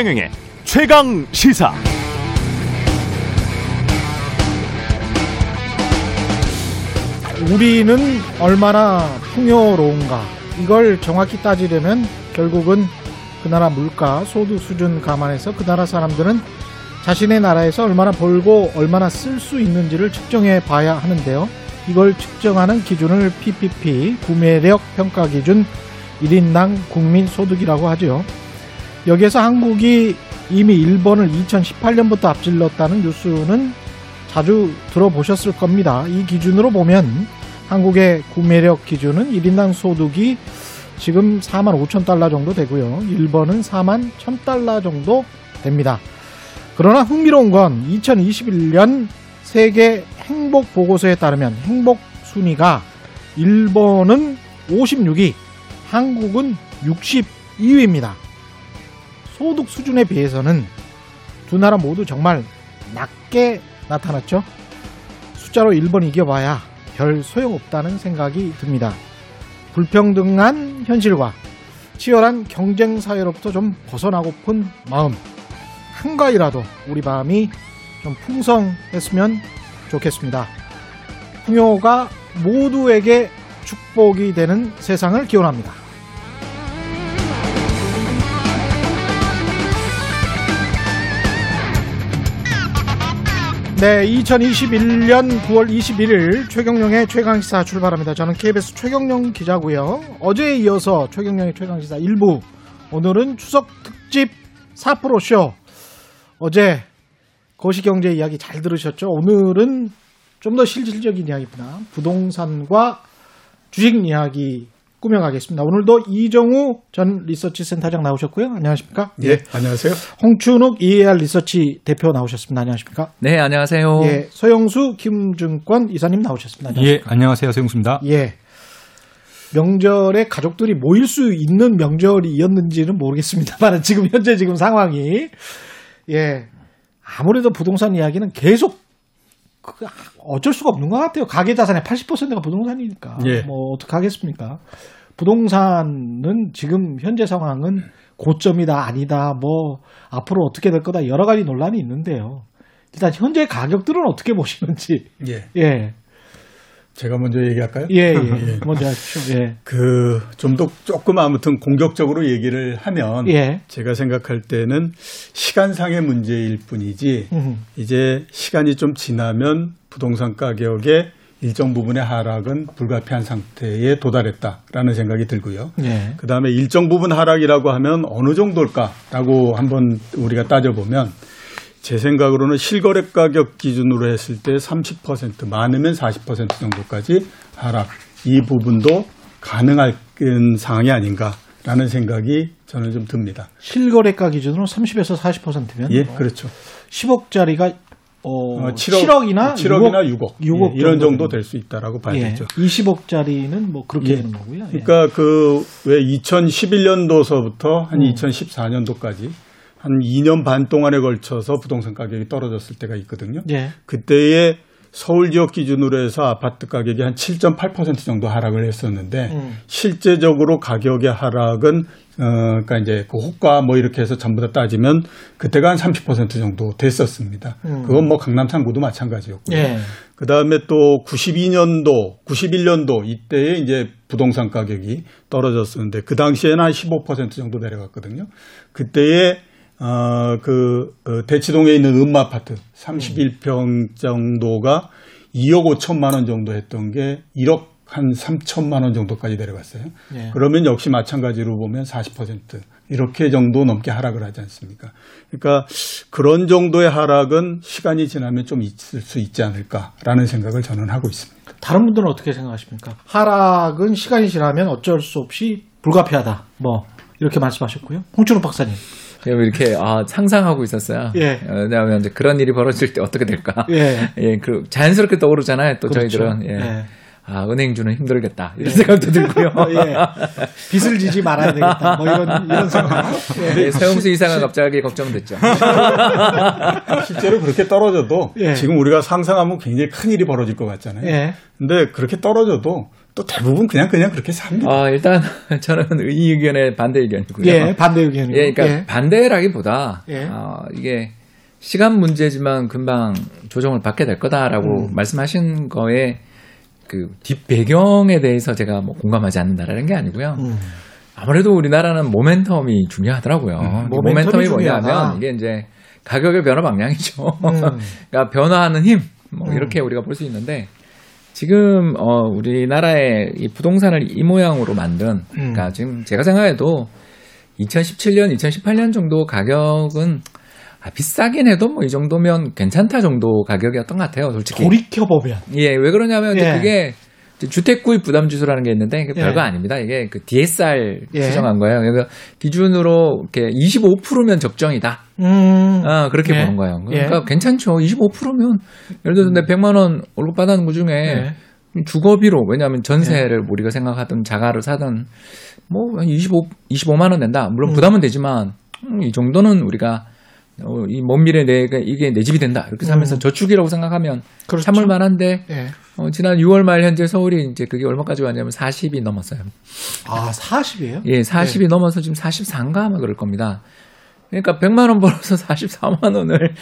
최경영의 최강 시사. 우리는 얼마나 풍요로운가 이걸 정확히 따지려면 결국은 그 나라 물가 소득 수준 감안해서 그 나라 사람들은 자신의 나라에서 얼마나 벌고 얼마나 쓸 수 있는지를 측정해 봐야 하는데요. 이걸 측정하는 기준을 PPP 구매력 평가 기준 1인당 국민 소득이라고 하죠. 여기에서 한국이 이미 일본을 2018년부터 앞질렀다는 뉴스는 자주 들어보셨을 겁니다. 이 기준으로 보면 한국의 구매력 기준은 1인당 소득이 지금 4만 5천 달러 정도 되고요. 일본은 4만 1천 달러 정도 됩니다. 그러나 흥미로운 건 2021년 세계 행복 보고서에 따르면 행복 순위가 일본은 56위, 한국은 62위입니다. 소득 수준에 비해서는 두 나라 모두 정말 낮게 나타났죠. 숫자로 일본 이겨봐야 별 소용없다는 생각이 듭니다. 불평등한 현실과 치열한 경쟁 사회로부터 좀 벗어나고픈 마음 한가위라도 우리 마음이 좀 풍성했으면 좋겠습니다. 풍요가 모두에게 축복이 되는 세상을 기원합니다. 네, 2021년 9월 21일 최경령의 최강시사 출발합니다. 저는 KBS 최경령 기자고요. 어제에 이어서 최경령의 최강시사 1부 오늘은 추석 특집 4프로쇼 어제 거시경제 이야기 잘 들으셨죠? 오늘은 좀 더 실질적인 이야기입니다. 부동산과 주식 이야기 꾸며가겠습니다. 오늘도 이정우 전 리서치 센터장 나오셨고요. 안녕하십니까? 예, 안녕하세요. 홍춘욱 EAR 리서치 대표 나오셨습니다. 안녕하십니까? 네, 안녕하세요. 예, 서영수 김증권 이사님 나오셨습니다. 예, 안녕하세요. 서영수입니다. 예. 명절에 가족들이 모일 수 있는 명절이었는지는 모르겠습니다만 지금 현재 지금 상황이 예 아무래도 부동산 이야기는 계속 그 어쩔 수가 없는 것 같아요. 가계 자산의 80%가 부동산이니까 예. 뭐 어떻게 하겠습니까? 부동산은 지금 현재 상황은 고점이다 아니다 뭐 앞으로 어떻게 될 거다 여러 가지 논란이 있는데요. 일단 현재 가격들은 어떻게 보시는지 예. 예. 제가 먼저 얘기할까요? 예, 예. 먼저 하십시오. 예. 그, 좀 더 조금 아무튼 공격적으로 얘기를 하면 예. 제가 생각할 때는 시간상의 문제일 뿐이지 음. 이제 시간이 좀 지나면 부동산 가격의 일정 부분의 하락은 불가피한 상태에 도달했다라는 생각이 들고요. 예. 그 다음에 일정 부분 하락이라고 하면 어느 정도일까라고 한번 우리가 따져보면 제 생각으로는 실거래 가격 기준으로 했을 때 30% 많으면 40% 정도까지 하락 이 부분도 가능할 상황이 아닌가라는 생각이 저는 좀 듭니다. 실거래가 기준으로 30에서 40%면 예, 그렇죠. 10억짜리가 어, 어, 7억, 이나 7억이나 6억, 6억 예, 이런 정도 될 수 있다라고 봐야 예. 되죠. 20억짜리는 뭐 그렇게 예. 되는 거고요. 예. 그러니까 그 왜 2011년도서부터 한 음. 2014년도까지 한 2년 반 동안에 걸쳐서 부동산 가격이 떨어졌을 때가 있거든요. 예. 그때의 서울 지역 기준으로 해서 아파트 가격이 한 7.8% 정도 하락을 했었는데 음. 실제적으로 가격의 하락은 어 그러니까 이제 그 호가 뭐 이렇게 해서 전부 다 따지면 그때가 한 30% 정도 됐었습니다. 음. 그건 뭐 강남 상구도 마찬가지였고요. 예. 그 다음에 또 92년도, 91년도 이때에 이제 부동산 가격이 떨어졌었는데 그 당시에는 한 15% 정도 내려갔거든요. 그때에 어, 그, 어, 대치동에 있는 음마 아파트 31평 정도가 2억 5천만 원 정도 했던 게 1억 한 3천만 원 정도까지 내려갔어요. 예. 그러면 역시 마찬가지로 보면 40% 이렇게 정도 넘게 하락을 하지 않습니까? 그러니까 그런 정도의 하락은 시간이 지나면 좀 있을 수 있지 않을까라는 생각을 저는 하고 있습니다. 다른 분들은 어떻게 생각하십니까? 하락은 시간이 지나면 어쩔 수 없이 불가피하다. 뭐 이렇게 말씀하셨고요. 홍춘호 박사님. 제가 이렇게 아, 상상하고 있었어요. 예. 어, 왜냐하면 이제 그런 일이 벌어질 때 어떻게 될까. 예. 예, 그 자연스럽게 떠오르잖아요. 또 그렇죠. 저희들은 예. 예. 아, 은행주는 힘들겠다. 이런 생각도 들고요. 예. 빚을 지지 말아야 되겠다. 뭐 이런 이런 생각. 예. 예, 서영수 이사가 갑자기 걱정됐죠. 실제로 그렇게 떨어져도 예. 지금 우리가 상상하면 굉장히 큰 일이 벌어질 것 같잖아요. 예. 근데 그렇게 떨어져도 또 대부분 그냥 그냥 그렇게 삽니다. 아, 일단 저는 이 의견에 반대 의견이고요. 예, 반대 의견이고. 예, 그러니까 예. 반대라기보다 예. 어, 이게 시간 문제지만 금방 조정을 받게 될 거다라고 음. 말씀하신 거에 그 뒷배경에 대해서 제가 뭐 공감하지 않는다라는 게 아니고요. 음. 아무래도 우리나라는 모멘텀이 중요하더라고요. 음, 모멘텀이 모멘텀이. 뭐냐면 이게 이제 가격의 변화 방향이죠. 음. 그러니까 변화하는 힘, 뭐 음. 이렇게 우리가 볼 수 있는데 지금 어 우리나라의 이 부동산을 이 모양으로 만든, 그러니까 지금 제가 생각해도 2017년, 2018년 정도 가격은 아, 비싸긴 해도 뭐 이 정도면 괜찮다 정도 가격이었던 것 같아요, 솔직히. 돌이켜 보면. 예, 왜 그러냐면 예. 그게 주택 구입 부담 지수라는 게 있는데 그게 예. 별거 아닙니다. 이게 그 DSR 예. 추정한 거예요. 그래서 기준으로 이렇게 25%면 적정이다. 음. 아, 그렇게 예. 보는 거예요. 그러니까 예. 괜찮죠. 25%면 예를 들어서 내 100만 원 월급 받는 것 중에 예. 주거비로 왜냐하면 전세를 우리가 생각하던 자가를 사든 뭐한 25, 25만 원 낸다. 물론 음. 부담은 되지만 음, 이 정도는 우리가 어, 이먼 미래 내가 이게 내 집이 된다. 이렇게 살면서 음. 저축이라고 생각하면 그렇죠. 참을 만한데 예. 어, 지난 6월 말 현재 서울이 이제 그게 얼마까지 왔냐면 40이 넘었어요. 아, 40이에요? 예, 40이 넘어서 지금 44인가 아마 그럴 겁니다. 그러니까 100만 원 벌어서 44만 원을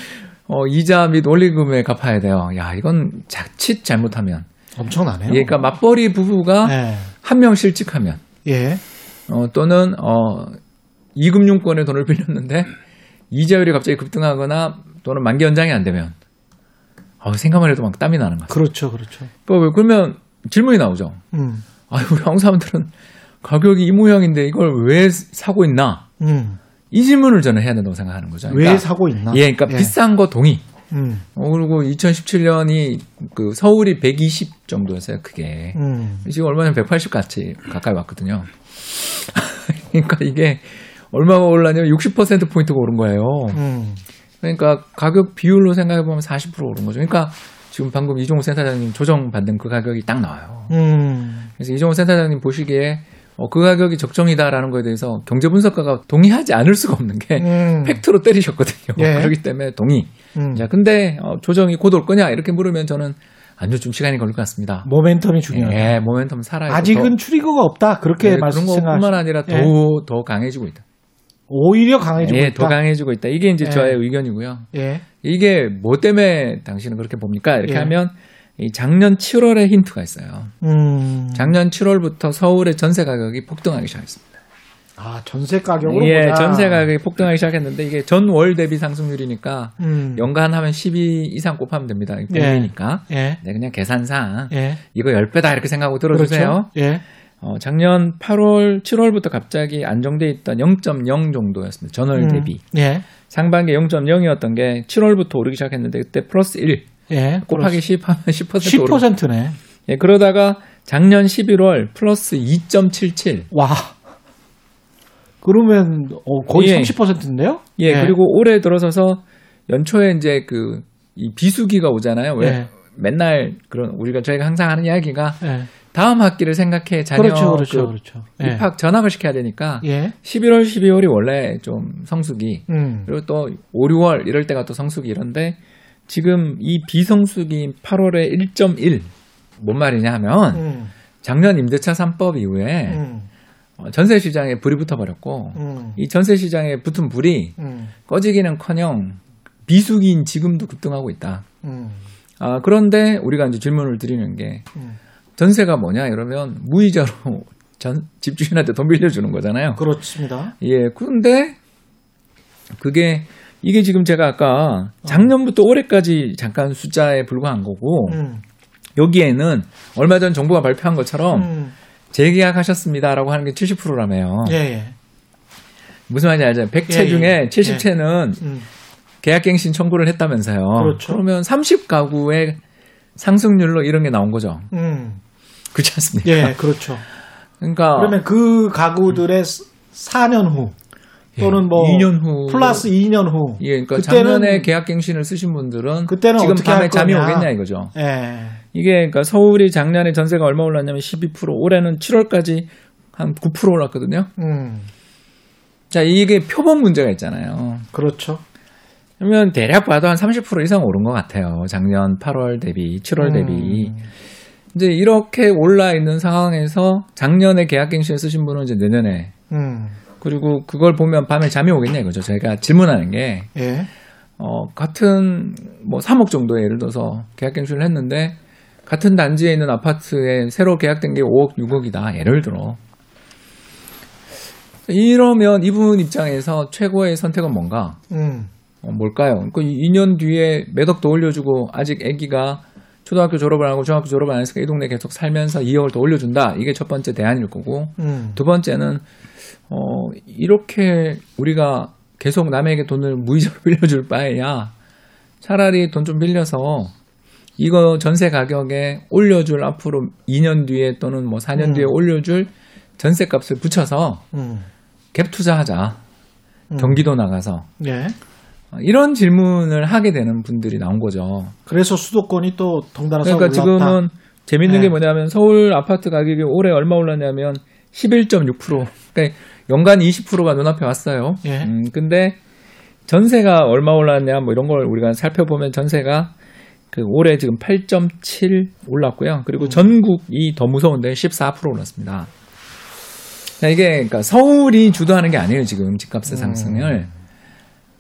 어, 이자 및 원리금에 갚아야 돼요. 야, 이건 자칫 잘못하면. 엄청나네요. 예, 그러니까 맞벌이 부부가 예. 한명 실직하면 예. 어, 또는 어, 이금융권에 돈을 빌렸는데 이자율이 갑자기 급등하거나 또는 만기 연장이 안 되면 어, 생각만 해도 막 땀이 나는 거죠. 그렇죠, 그렇죠. 뭐, 왜 그러면 질문이 나오죠. 음. 아, 우리 한국 사람들은 가격이 이 모양인데 이걸 왜 사고 있나? 음. 이 질문을 저는 해야 된다고 생각하는 거죠. 왜 그러니까, 사고 있나? 예, 그러니까 비싼 거 동의. 음. 어, 그리고 2017년이 그 서울이 120 정도였어요, 그게. 음. 지금 얼마면 180 같이 가까이 왔거든요. 그러니까 이게 얼마가 올랐냐면 60% 포인트가 오른 거예요. 음. 그러니까 가격 비율로 생각해 보면 40% 오른 거죠. 그러니까 지금 방금 이종호 센터장님 조정 받는 그 가격이 딱 나와요. 음. 그래서 이종호 센터장님 보시기에 어, 그 가격이 적정이다라는 거에 대해서 경제 분석가가 동의하지 않을 수가 없는 게 음. 팩트로 때리셨거든요. 예. 그렇기 때문에 동의. 음. 자, 근데 어, 조정이 곧 올 거냐 이렇게 물으면 저는 아니요 좀 시간이 걸릴 것 같습니다. 모멘텀이 중요해요. 예, 모멘텀 살아야 아직은 추리거가 없다. 그렇게 네, 말씀 그런 것뿐만 아니라 더, 예. 더 강해지고 있다. 오히려 강해지고 예, 있다. 더 강해지고 있다. 이게 이제 예. 저의 의견이고요. 예. 이게 뭐 때문에 당신은 그렇게 봅니까? 이렇게 예. 하면 이 작년 7월에 힌트가 있어요. 음. 작년 7월부터 서울의 전세 가격이 폭등하기 시작했습니다. 아, 전세 가격으로 예, 보자. 전세 가격이 폭등하기 시작했는데 이게 전월 대비 상승률이니까 음. 연간 하면 12 이상 곱하면 됩니다. 평균이니까. 예. 네, 그냥 계산상 예. 이거 10배다 이렇게 생각하고 들어주세요. 그렇죠? 예. 어, 작년 8월, 7월부터 갑자기 안정돼 있던 0.0 정도였습니다. 전월 음. 대비. 예. 상반기 0.0이었던 게 7월부터 오르기 시작했는데 그때 플러스 1 예. 곱하기 10 하면 10% 오르고 10%네. 예, 그러다가 작년 11월 플러스 2.77 와. 그러면 어, 거의 예. 30%인데요? 예, 그리고 올해 들어서서 연초에 이제 그 이 비수기가 오잖아요. 왜 예. 맨날 그런 우리가 저희가 항상 하는 이야기가 예. 다음 학기를 생각해 자녀 그렇죠, 그렇죠, 그 그렇죠. 예. 입학 전학을 시켜야 되니까 예. 11월, 12월이 원래 좀 성수기 음. 그리고 또 5, 6월 이럴 때가 또 성수기 이런데 지금 이 비성수기인 8월에 1.1 뭔 말이냐 하면 음. 작년 임대차 3법 이후에 음. 어, 전세 시장에 불이 붙어버렸고 음. 이 전세 시장에 붙은 불이 음. 꺼지기는커녕 비수기인 지금도 급등하고 있다. 음. 아, 그런데 우리가 이제 질문을 드리는 게 음. 전세가 뭐냐 이러면 무이자로 전 집주인한테 돈 빌려주는 거잖아요. 그렇습니다. 예, 그런데 그게 이게 지금 제가 아까 작년부터 올해까지 잠깐 숫자에 불과한 거고 음. 여기에는 얼마 전 정부가 발표한 것처럼 음. 재계약하셨습니다라고 하는 게 70%라며요. 예, 예. 무슨 말인지 알죠? 100채 예, 예. 중에 70채는 음. 계약갱신 청구를 했다면서요. 그렇죠. 그러면 30가구의 상승률로 이런 게 나온 거죠. 음. 그렇지 않습니까? 예, 그렇죠. 그러니까 그러면 그 가구들의 4년 후 또는 뭐 2년 후 플러스 2년 후 예, 그러니까 그때는 작년에 계약갱신을 쓰신 분들은 그때는 지금 밤에 할 잠이. 오겠냐 이거죠. 예. 이게 그러니까 서울이 작년에 전세가 얼마 올랐냐면 12% 올해는 7월까지 한 9% 올랐거든요. 음. 자, 이게 표본 문제가 있잖아요. 그렇죠. 그러면 대략 봐도 한 30% 이상 오른 것 같아요. 작년 8월 대비, 7월 대비. 음. 이제 이렇게 올라 있는 상황에서 작년에 계약갱신에 쓰신 분은 이제 내년에 음. 그리고 그걸 보면 밤에 잠이 오겠냐 이거죠. 저희가 질문하는 게 예. 어, 같은 뭐 3억 정도에 예를 들어서 계약갱신을 했는데 같은 단지에 있는 아파트에 새로 계약된 게 5억, 6억이다. 예를 들어. 이러면 이분 입장에서 최고의 선택은 뭔가? 음. 어, 뭘까요? 그 2년 뒤에 매덕 더 올려주고 아직 아기가 초등학교 졸업을 하고 중학교 졸업을 안 했으니까 이 동네 계속 살면서 2억을 더 올려준다. 이게 첫 번째 대안일 거고 음. 두 번째는 어 이렇게 우리가 계속 남에게 돈을 무이자로 빌려줄 바에야 차라리 돈 좀 빌려서 이거 전세 가격에 올려줄 앞으로 2년 뒤에 또는 뭐 4년 음. 뒤에 올려줄 전세 값을 붙여서 음. 갭 투자하자. 음. 경기도 나가서 예. 어, 이런 질문을 하게 되는 분들이 나온 거죠. 그래서 수도권이 또 덩달아 그러니까 올랐다. 지금은 재밌는 네. 게 뭐냐면 서울 아파트 가격이 올해 얼마 올랐냐면 11.6%. 그러니까 연간 20%가 눈앞에 왔어요. 예. 음, 근데 전세가 얼마 올랐냐 뭐 이런 걸 우리가 살펴보면 전세가 그 올해 지금 8.7 올랐고요. 그리고 음. 전국이 더 무서운데 14% 올랐습니다. 자, 이게 그러니까 서울이 주도하는 게 아니에요 지금 집값의 음. 상승을.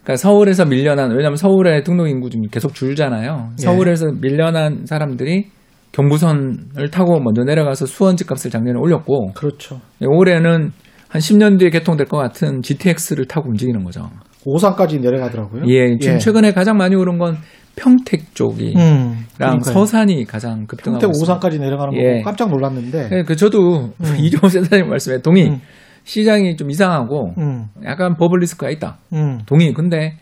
그러니까 서울에서 밀려난 왜냐하면 서울의 등록 인구 좀 계속 줄잖아요. 예. 서울에서 밀려난 사람들이 경부선을 타고 먼저 내려가서 수원 집값을 작년에 올렸고 그렇죠. 올해는 한 10년 뒤에 개통될 것 같은 GTX를 타고 움직이는 거죠. 오산까지 내려가더라고요. 예, 지금 최근에 가장 많이 오른 건 평택 쪽이랑 음. 서산이 가장 급등하고 평택. 오산까지 내려가는 거 예. 깜짝 놀랐는데. 네, 그 저도 음. 이종호 센터님 말씀에 동의. 음. 시장이 좀 이상하고 음. 약간 버블 리스크가 있다. 음. 동의. 근데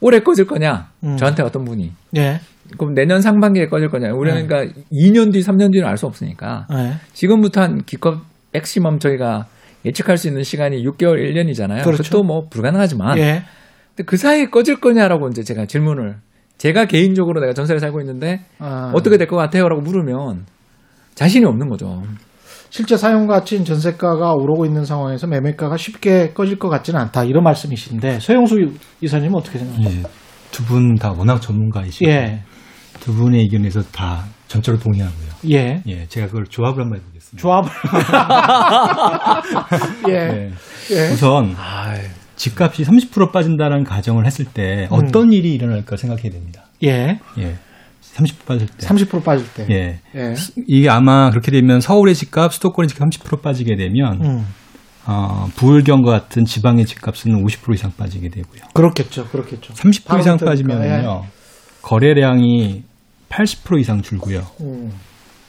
올해 꺼질 거냐? 음. 저한테 어떤 분이 예. 그럼 내년 상반기에 꺼질 거냐? 우리는 네. 그러니까 2년 뒤, 3년 뒤는 알 수 없으니까 예. 지금부터 한 기껏 맥시멈 저희가 예측할 수 있는 시간이 6개월, 1년이잖아요. 그렇죠. 그것도 뭐 불가능하지만 예. 근데 그 사이에 꺼질 거냐라고 이제 제가 질문을 제가 개인적으로 내가 전세를 살고 있는데 아. 어떻게 될 것 같아요라고 물으면 자신이 없는 거죠. 실제 사용 가치인 전세가가 오르고 있는 상황에서 매매가가 쉽게 꺼질 것 같지는 않다. 이런 말씀이신데 서영수 이사님 은 어떻게 생각하세요? 예. 두분 다 워낙 전문가이시고 예. 두 분의 의견에서 다 전적으로 동의하고요. 예. 예, 제가 그걸 조합을 한번 해보겠습니다. 조합을. 예. 예. 예. 우선 아이, 집값이 30% 빠진다는 가정을 했을 때 어떤 일이 일어날까 생각해야 됩니다. 예. 예. 30% 빠질 때. 30% 빠질 때. 예. 예. 이게 아마 그렇게 되면 서울의 집값, 수도권의 집값 30% 빠지게 되면 음. 어, 부울경과 같은 지방의 집값은 50% 이상 빠지게 되고요. 그렇겠죠. 그렇겠죠. 30% 바로 이상 빠지면요. 거래량이 80% 이상 줄고요. 음.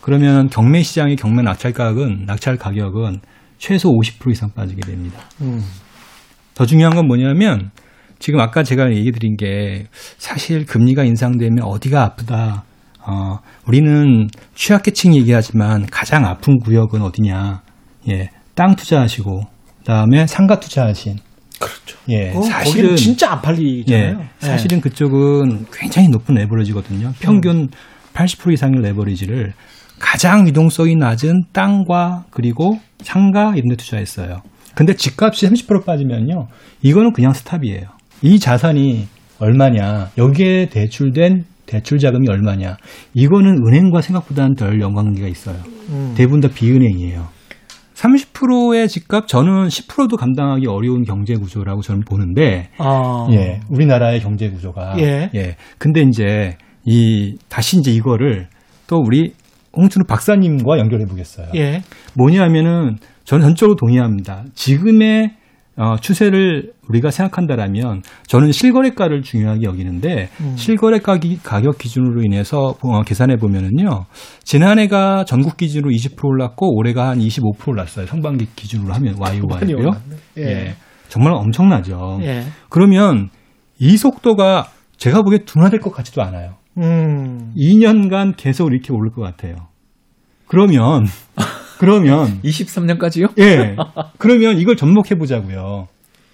그러면 경매 시장의 경매 낙찰 가격은 낙찰 가격은 최소 50% 이상 빠지게 됩니다. 음. 더 중요한 건 뭐냐면 지금 아까 제가 얘기 드린 게 사실 금리가 인상되면 어디가 아프다. 어, 우리는 취약계층 얘기하지만 가장 아픈 구역은 어디냐. 예. 땅 투자하시고 그다음에 상가 투자하신 그렇죠. 예. 어, 사실은 거기는 진짜 안 팔리잖아요. 예, 사실은 그쪽은 굉장히 높은 레버리지거든요. 평균 80% 이상의 레버리지를 가장 유동성이 낮은 땅과 그리고 상가 이런 데 투자했어요. 근데 집값이 30% 빠지면요. 이거는 그냥 stop이에요. 이 자산이 얼마냐. 여기에 대출된 대출 자금이 얼마냐. 이거는 은행과 생각보다는 덜 연관관계가 있어요. 음. 대부분 다 비은행이에요. 30%의 집값 저는 10%도 감당하기 어려운 경제 구조라고 저는 보는데 아. 예, 우리나라의 경제 구조가. 예. 근데 이제 이 다시 이제 이거를 또 우리 홍춘우 박사님과 연결해 보겠어요. 예. 뭐냐면은 저는 전적으로 동의합니다. 지금의 어, 추세를 우리가 생각한다라면 저는 실거래가를 중요하게 여기는데 음. 실거래가 기- 가격 기준으로 인해서 어, 계산해 보면은요 지난해가 전국 기준으로 20% 올랐고 올해가 한 25% 올랐어요 상반기 기준으로 하면 YOY고요. 예. 예, 정말 엄청나죠. 예. 그러면 이 속도가 제가 보기에 둔화될 것 같지도 않아요. 음. 2년간 계속 이렇게 오를 것 같아요. 그러면 그러면 23년까지요? 예. 그러면 이걸 접목해 보자고요.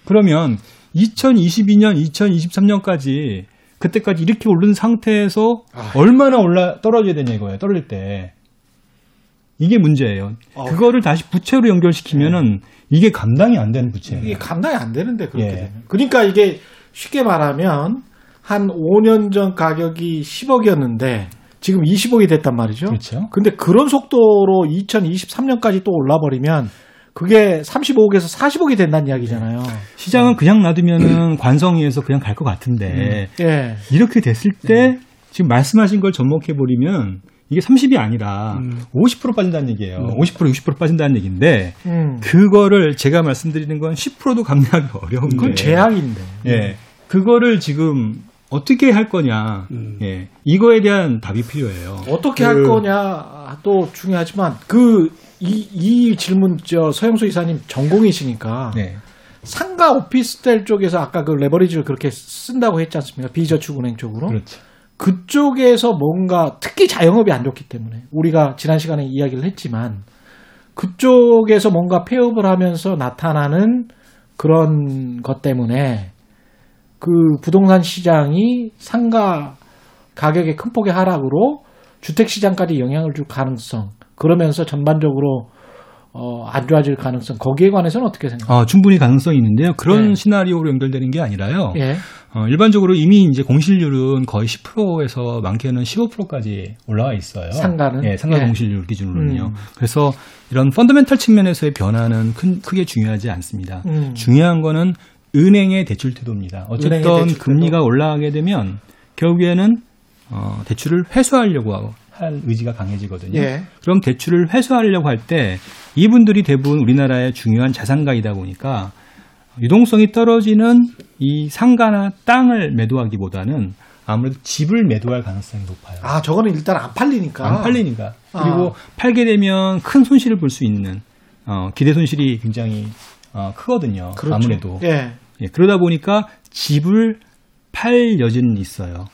그러면 2022년, 2023년까지 그때까지 이렇게 오른 상태에서 아. 얼마나 올라 떨어져야 되냐 이거예요. 떨어질 때. 이게 문제예요. 아. 그거를 다시 부채로 연결시키면은 이게 감당이 안 되는 부채예요. 이게 감당이 안 되는데 그렇게 예. 되면. 그러니까 이게 쉽게 말하면 한 5년 전 가격이 10억이었는데 지금 20억이 됐단 말이죠. 그렇죠. 근데 그런 속도로 2023년까지 또 올라버리면 그게 35억에서 40억이 된다는 이야기잖아요. 시장은 그냥 놔두면은 관성위에서 그냥 갈 것 같은데 예. 이렇게 됐을 때 지금 말씀하신 걸 접목해 버리면 이게 30이 아니라 50% 빠진다는 얘기예요. 50% 60% 빠진다는 얘기인데 음. 그거를 제가 말씀드리는 건 10%도 감내하기 어려운데. 그건 제약인데. 예. 그거를 지금 어떻게 할 거냐. 음. 예. 이거에 대한 답이 필요해요. 어떻게 그- 할 거냐도 중요하지만 그 이 이 질문 저 서영수 이사님 전공이시니까 네. 상가 오피스텔 쪽에서 아까 그 레버리지를 그렇게 쓴다고 했지 않습니까? 비저축은행 쪽으로. 그렇죠. 그쪽에서 뭔가 특히 자영업이 안 좋기 때문에 우리가 지난 시간에 이야기를 했지만 그쪽에서 뭔가 폐업을 하면서 나타나는 그런 것 때문에 그 부동산 시장이 상가 가격의 큰 폭의 하락으로 주택 시장까지 영향을 줄 가능성 그러면서 전반적으로 어, 안 좋아질 가능성 거기에 관해서는 어떻게 생각하세요? 아, 충분히 가능성이 있는데요. 그런 네. 시나리오로 연결되는 게 아니라요. 예. 어, 일반적으로 이미 이제 공실률은 거의 10%에서 많게는 15%까지 올라와 있어요. 상가는? 예, 상가 예. 공실률 기준으로는요. 음. 그래서 이런 펀더멘탈 측면에서의 변화는 큰, 크게 중요하지 않습니다. 음. 중요한 거는 은행의 대출 태도입니다. 어쨌든 대출. 금리가 올라가게 되면 결국에는 어, 대출을 회수하려고 하고 할 의지가 강해지거든요. 예. 그럼 대출을 회수하려고 할 때 이분들이 대부분 우리나라의 중요한 자산가이다 보니까 유동성이 떨어지는 이 상가나 땅을 매도하기보다는 아무래도 집을 매도할 가능성이 높아요. 아 저거는 일단 안 팔리니까 안 팔리니까. 아. 그리고 팔게 되면 큰 손실을 볼 수 있는 어, 기대 손실이 굉장히 어, 크거든요. 그렇죠. 아무래도. 예. 예, 그러다 보니까 집을 팔 여지는 있어요.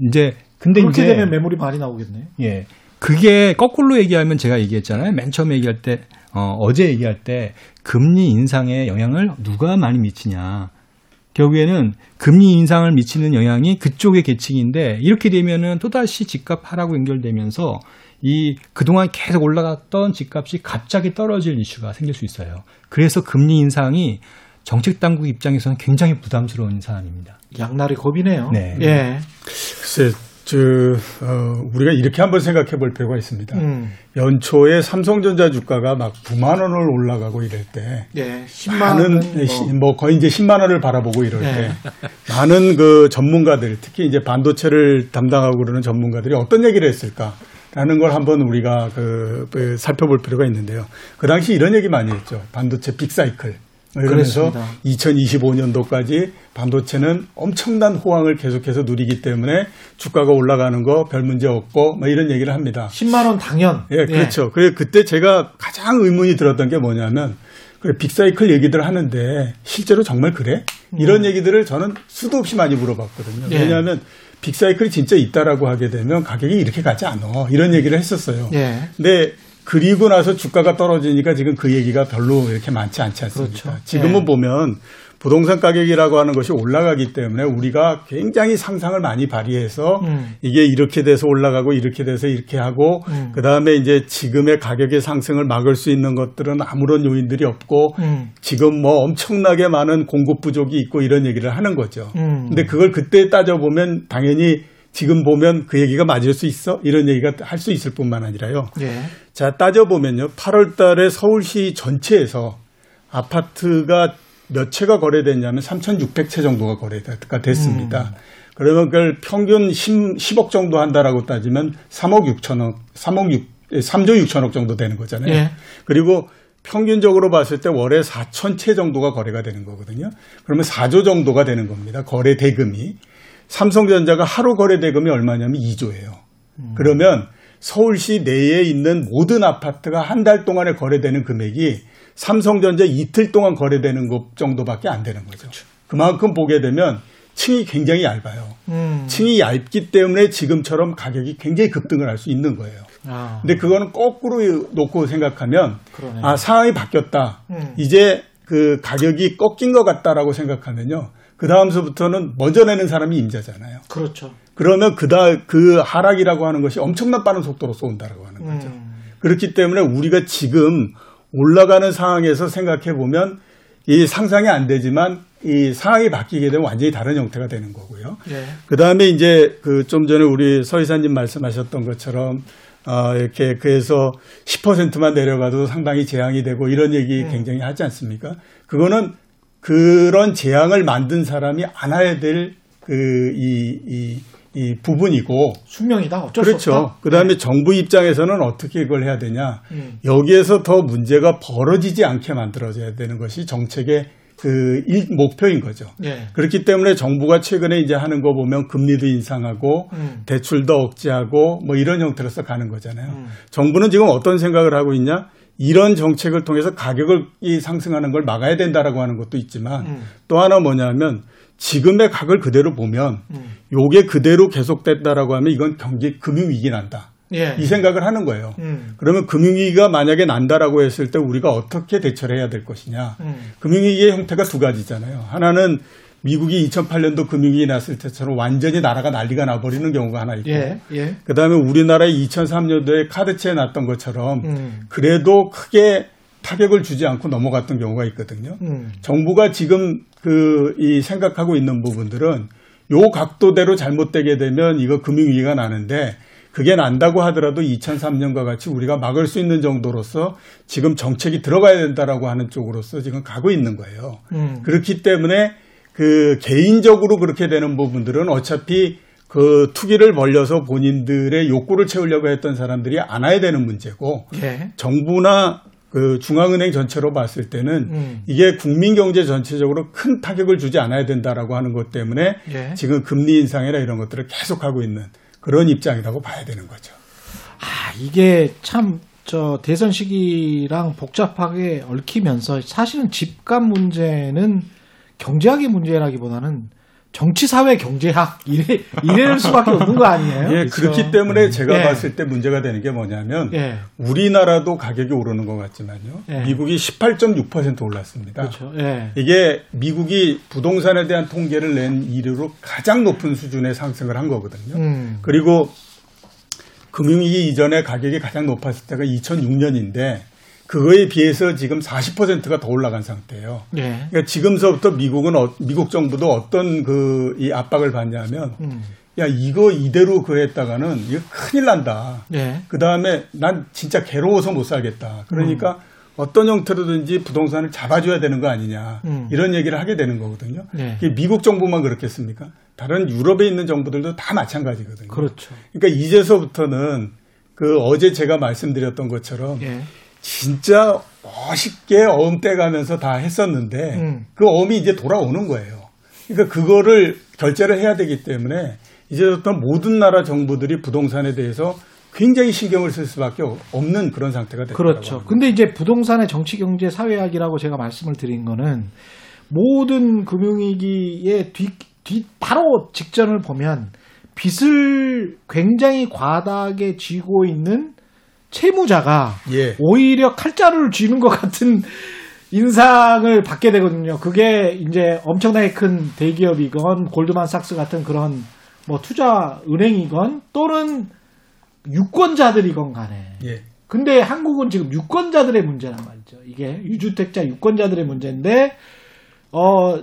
이제 근데 그렇게 이제 되면 매물이 많이 나오겠네. 예. 그게 거꾸로 얘기하면 제가 얘기했잖아요. 맨 처음에 얘기할 때, 어, 어제 얘기할 때 금리 인상에 영향을 누가 많이 미치냐. 결국에는 금리 인상을 미치는 영향이 그쪽의 계층인데 이렇게 되면은 또다시 집값 하라고 연결되면서 이 그동안 계속 올라갔던 집값이 갑자기 떨어질 이슈가 생길 수 있어요. 그래서 금리 인상이 정책 당국 입장에서는 굉장히 부담스러운 사안입니다. 양날의 겁이네요. 네. 예. 글쎄, 저, 어, 우리가 이렇게 한번 생각해 볼 필요가 있습니다. 음. 연초에 삼성전자 주가가 막 9만 원을 올라가고 이럴 때 예. 10만 많은 시- 뭐, 뭐 거의 이제 10만 원을 바라보고 이럴 네. 때 많은 그 전문가들 특히 이제 반도체를 담당하고 그러는 전문가들이 어떤 얘기를 했을까 라는 걸 한번 우리가 그, 그 살펴볼 필요가 있는데요. 그 당시 이런 얘기 많이 했죠. 반도체 빅사이클. 그러면서 그렇습니다. 2025년도까지 반도체는 엄청난 호황을 계속해서 누리기 때문에 주가가 올라가는 거 별 문제 없고 뭐 이런 얘기를 합니다. 10만 원 당연. 예, 그렇죠. 그래 그때 제가 가장 의문이 들었던 게 뭐냐면 그래 빅사이클 얘기들 하는데 실제로 정말 그래? 이런 얘기들을 저는 수도 없이 많이 물어봤거든요. 예. 왜냐하면 빅사이클이 진짜 있다라고 하게 되면 가격이 이렇게 가지 않아. 이런 얘기를 했었어요. 예. 근데 그리고 나서 주가가 떨어지니까 지금 그 얘기가 별로 이렇게 많지 않지 않습니까? 그렇죠. 지금은 예. 보면 부동산 가격이라고 하는 것이 올라가기 때문에 우리가 굉장히 상상을 많이 발휘해서 음. 이게 이렇게 돼서 올라가고 이렇게 돼서 이렇게 하고 음. 그다음에 이제 지금의 가격의 상승을 막을 수 있는 것들은 아무런 요인들이 없고 음. 지금 뭐 엄청나게 많은 공급 부족이 있고 이런 얘기를 하는 거죠. 음. 근데 그걸 그때 따져보면 당연히 지금 보면 그 얘기가 맞을 수 있어? 이런 얘기가 할 수 있을 뿐만 아니라요. 예. 자, 따져보면요. 8월 달에 서울시 전체에서 아파트가 몇 채가 거래됐냐면 3,600채 정도가 거래가 됐습니다. 그러면 그걸 평균 10, 10 억 정도 한다라고 따지면 3억 6천억, 3억 6, 3조 6천억 정도 되는 거잖아요. 예. 그리고 평균적으로 봤을 때 월에 4천 채 정도가 거래가 되는 거거든요. 그러면 4조 정도가 되는 겁니다. 거래 대금이. 삼성전자가 하루 거래 대금이 얼마냐면 2조예요. 그러면 서울시 내에 있는 모든 아파트가 한 달 동안에 거래되는 금액이 삼성전자 이틀 동안 거래되는 것 정도밖에 안 되는 거죠. 그만큼 보게 되면 층이 굉장히 얇아요. 음. 층이 얇기 때문에 지금처럼 가격이 굉장히 급등을 할 수 있는 거예요. 아. 근데 그거는 거꾸로 놓고 생각하면 그러네. 아 상황이 바뀌었다. 음. 이제 그 가격이 꺾인 것 같다라고 생각하면요. 그 다음서부터는 먼저 내는 사람이 임자잖아요. 그렇죠. 그러면 그다 그 하락이라고 하는 것이 엄청난 빠른 속도로 쏜다라고 하는 거죠. 음. 그렇기 때문에 우리가 지금 올라가는 상황에서 생각해 보면 이 상상이 안 되지만 이 상황이 바뀌게 되면 완전히 다른 형태가 되는 거고요. 예. 그 다음에 이제 그 좀 전에 우리 서 이사님 말씀하셨던 것처럼 어, 이렇게 그래서 10%만 내려가도 상당히 재앙이 되고 이런 얘기 굉장히 하지 않습니까? 그거는 그런 재앙을 만든 사람이 안아야 될 그 이 이 이 부분이고 숙명이다. 어쩔 수 그렇죠. 없다. 그 다음에 정부 입장에서는 어떻게 이걸 해야 되냐. 음. 여기에서 더 문제가 벌어지지 않게 만들어져야 되는 것이 정책의 그 일- 목표인 거죠. 예. 그렇기 때문에 정부가 최근에 이제 하는 거 보면 금리도 인상하고 음. 대출도 억제하고 뭐 이런 형태로서 가는 거잖아요. 음. 정부는 지금 어떤 생각을 하고 있냐? 이런 정책을 통해서 가격을 이 상승하는 걸 막아야 된다라고 하는 것도 있지만 음. 또 하나 뭐냐면 지금의 각을 그대로 보면 음. 요게 그대로 계속됐다라고 하면 이건 경제 금융 위기 난다. 예. 이 생각을 하는 거예요. 음. 그러면 금융위기가 만약에 난다라고 했을 때 우리가 어떻게 대처를 해야 될 것이냐. 음. 금융위기의 형태가 두 가지잖아요. 하나는 미국이 2008년도 금융위기 났을 때처럼 완전히 나라가 난리가 나버리는 경우가 하나 있고 예. 예. 그다음에 우리나라의 2003년도에 카드채 났던 것처럼 음. 그래도 크게 타격을 주지 않고 넘어갔던 경우가 있거든요. 음. 정부가 지금 그 이 생각하고 있는 부분들은 요 각도대로 잘못되게 되면 이거 금융위기가 나는데 그게 난다고 하더라도 2003년과 같이 우리가 막을 수 있는 정도로서 지금 정책이 들어가야 된다라고 하는 쪽으로서 지금 가고 있는 거예요. 음. 그렇기 때문에 그 개인적으로 그렇게 되는 부분들은 어차피 그 투기를 벌려서 본인들의 욕구를 채우려고 했던 사람들이 안아야 되는 문제고 예. 정부나 그 중앙은행 전체로 봤을 때는 음. 이게 국민 경제 전체적으로 큰 타격을 주지 않아야 된다라고 하는 것 때문에 예. 지금 금리 인상이나 이런 것들을 계속하고 있는 그런 입장이라고 봐야 되는 거죠. 아, 이게 참, 저, 대선 시기랑 복잡하게 얽히면서 사실은 집값 문제는 경제학의 문제라기보다는 정치, 사회, 경제학, 이래, 이럴 수밖에 없는 거 아니에요? 예, 그렇기 때문에 제가 예. 봤을 때 문제가 되는 게 뭐냐면 예. 우리나라도 가격이 오르는 것 같지만요. 예. 미국이 18.6% 올랐습니다. 그렇죠. 예. 이게 미국이 부동산에 대한 통계를 낸 이후로 가장 높은 수준의 상승을 한 거거든요. 음. 그리고 금융위기 이전에 가격이 가장 높았을 때가 2006년인데 그거에 비해서 지금 40%가 더 올라간 상태예요. 예. 그러니까 지금서부터 미국은 어- 미국 정부도 어떤 그 이 압박을 받냐면 음. 야 이거 이대로 그랬다가는 이거 큰일 난다. 예. 그 다음에 난 진짜 괴로워서 못 살겠다. 그러니까 음. 어떤 형태로든지 부동산을 잡아줘야 되는 거 아니냐. 음. 이런 얘기를 하게 되는 거거든요. 네. 이게 미국 정부만 그렇겠습니까? 다른 유럽에 있는 정부들도 다 마찬가지거든요. 그렇죠. 그러니까 이제서부터는 그 어제 제가 말씀드렸던 것처럼 예. 진짜 멋있게 어음 떼가면서 다 했었는데 음. 그 어음이 이제 돌아오는 거예요. 그러니까 그거를 결제를 해야 되기 때문에 이제부터 모든 나라 정부들이 부동산에 대해서 굉장히 신경을 쓸 수밖에 없는 그런 상태가 됐다고 그렇죠. 근데 이제 부동산의 정치, 경제, 사회학이라고 제가 말씀을 드린 거는 모든 금융위기의 뒤, 뒤, 바로 직전을 보면 빚을 굉장히 과다하게 쥐고 있는 채무자가 예. 오히려 칼자루를 쥐는 것 같은 인상을 받게 되거든요. 그게 이제 엄청나게 큰 대기업이건 골드만삭스 같은 그런 뭐 투자 은행이건 또는 유권자들이건 간에 예. 근데 한국은 지금 유권자들의 문제란 말이죠. 이게 유주택자 유권자들의 문제인데 어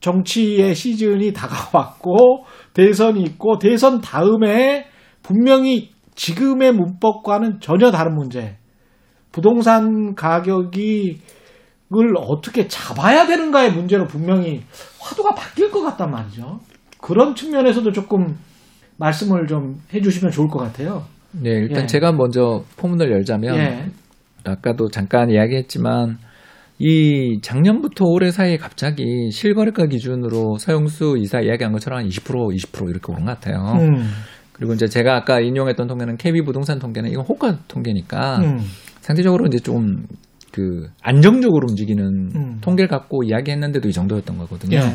정치의 시즌이 다가왔고 대선이 있고 대선 다음에 분명히 지금의 문법과는 전혀 다른 문제. 부동산 가격이 을 어떻게 잡아야 되는가의 문제로 분명히 화두가 바뀔 것 같단 말이죠. 그런 측면에서도 조금 말씀을 좀 해주시면 좋을 것 같아요. 네, 일단 예. 제가 먼저 포문을 열자면 예. 아까도 잠깐 이야기했지만 이 작년부터 올해 사이에 갑자기 실거래가 기준으로 서영수 이사 이야기한 것처럼 한 20% 20% 이렇게 오른 것 같아요. 음, 그리고 이제 제가 아까 인용했던 통계는 KB 부동산 통계는 이건 호가 통계니까 음, 상대적으로 이제 좀 그 안정적으로 움직이는 음. 통계를 갖고 이야기했는데도 이 정도였던 거거든요. 예.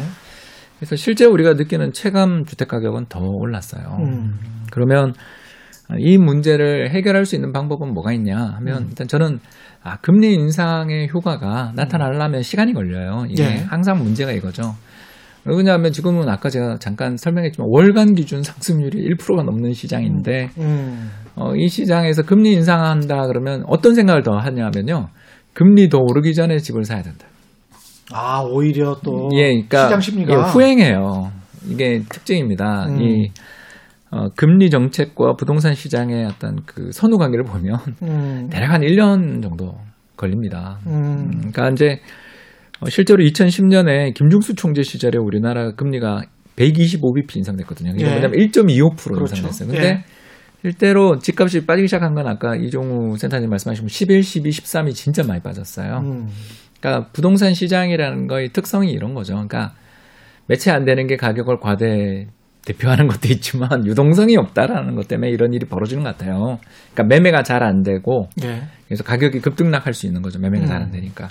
그래서 실제 우리가 느끼는 체감 주택 가격은 더 올랐어요. 음. 그러면 이 문제를 해결할 수 있는 방법은 뭐가 있냐 하면 음. 일단 저는 아, 금리 인상의 효과가 나타나려면 시간이 걸려요. 이게 예. 항상 문제가 이거죠. 왜 그러냐면 지금은 아까 제가 잠깐 설명했지만 월간 기준 상승률이 1%가 넘는 시장인데 음. 어, 이 시장에서 금리 인상한다 그러면 어떤 생각을 더 하냐면요. 금리 더 오르기 전에 집을 사야 된다. 아 오히려 또 예, 그러니까 시장 심리가 예, 후행해요. 이게 특징입니다. 음. 이 어, 금리 정책과 부동산 시장의 어떤 그 선후 관계를 보면 음, 대략 한 1년 정도 걸립니다. 음, 그러니까 이제 어, 실제로 2010년에 김중수 총재 시절에 우리나라 금리가 125bp 인상됐거든요. 이게 예. 뭐냐면 1.25% 그렇죠. 인상됐어요. 근데 예. 실제로 집값이 빠지기 시작한 건 아까 이종우 센터님 말씀하신 11, 12, 13이 진짜 많이 빠졌어요. 음, 그러니까 부동산 시장이라는 거의 특성이 이런 거죠. 그러니까 매체 안 되는 게 가격을 과대 대표하는 것도 있지만 유동성이 없다라는 것 때문에 이런 일이 벌어지는 것 같아요. 그러니까 매매가 잘 안 되고 예. 그래서 가격이 급등락할 수 있는 거죠. 매매가 음. 잘안 되니까.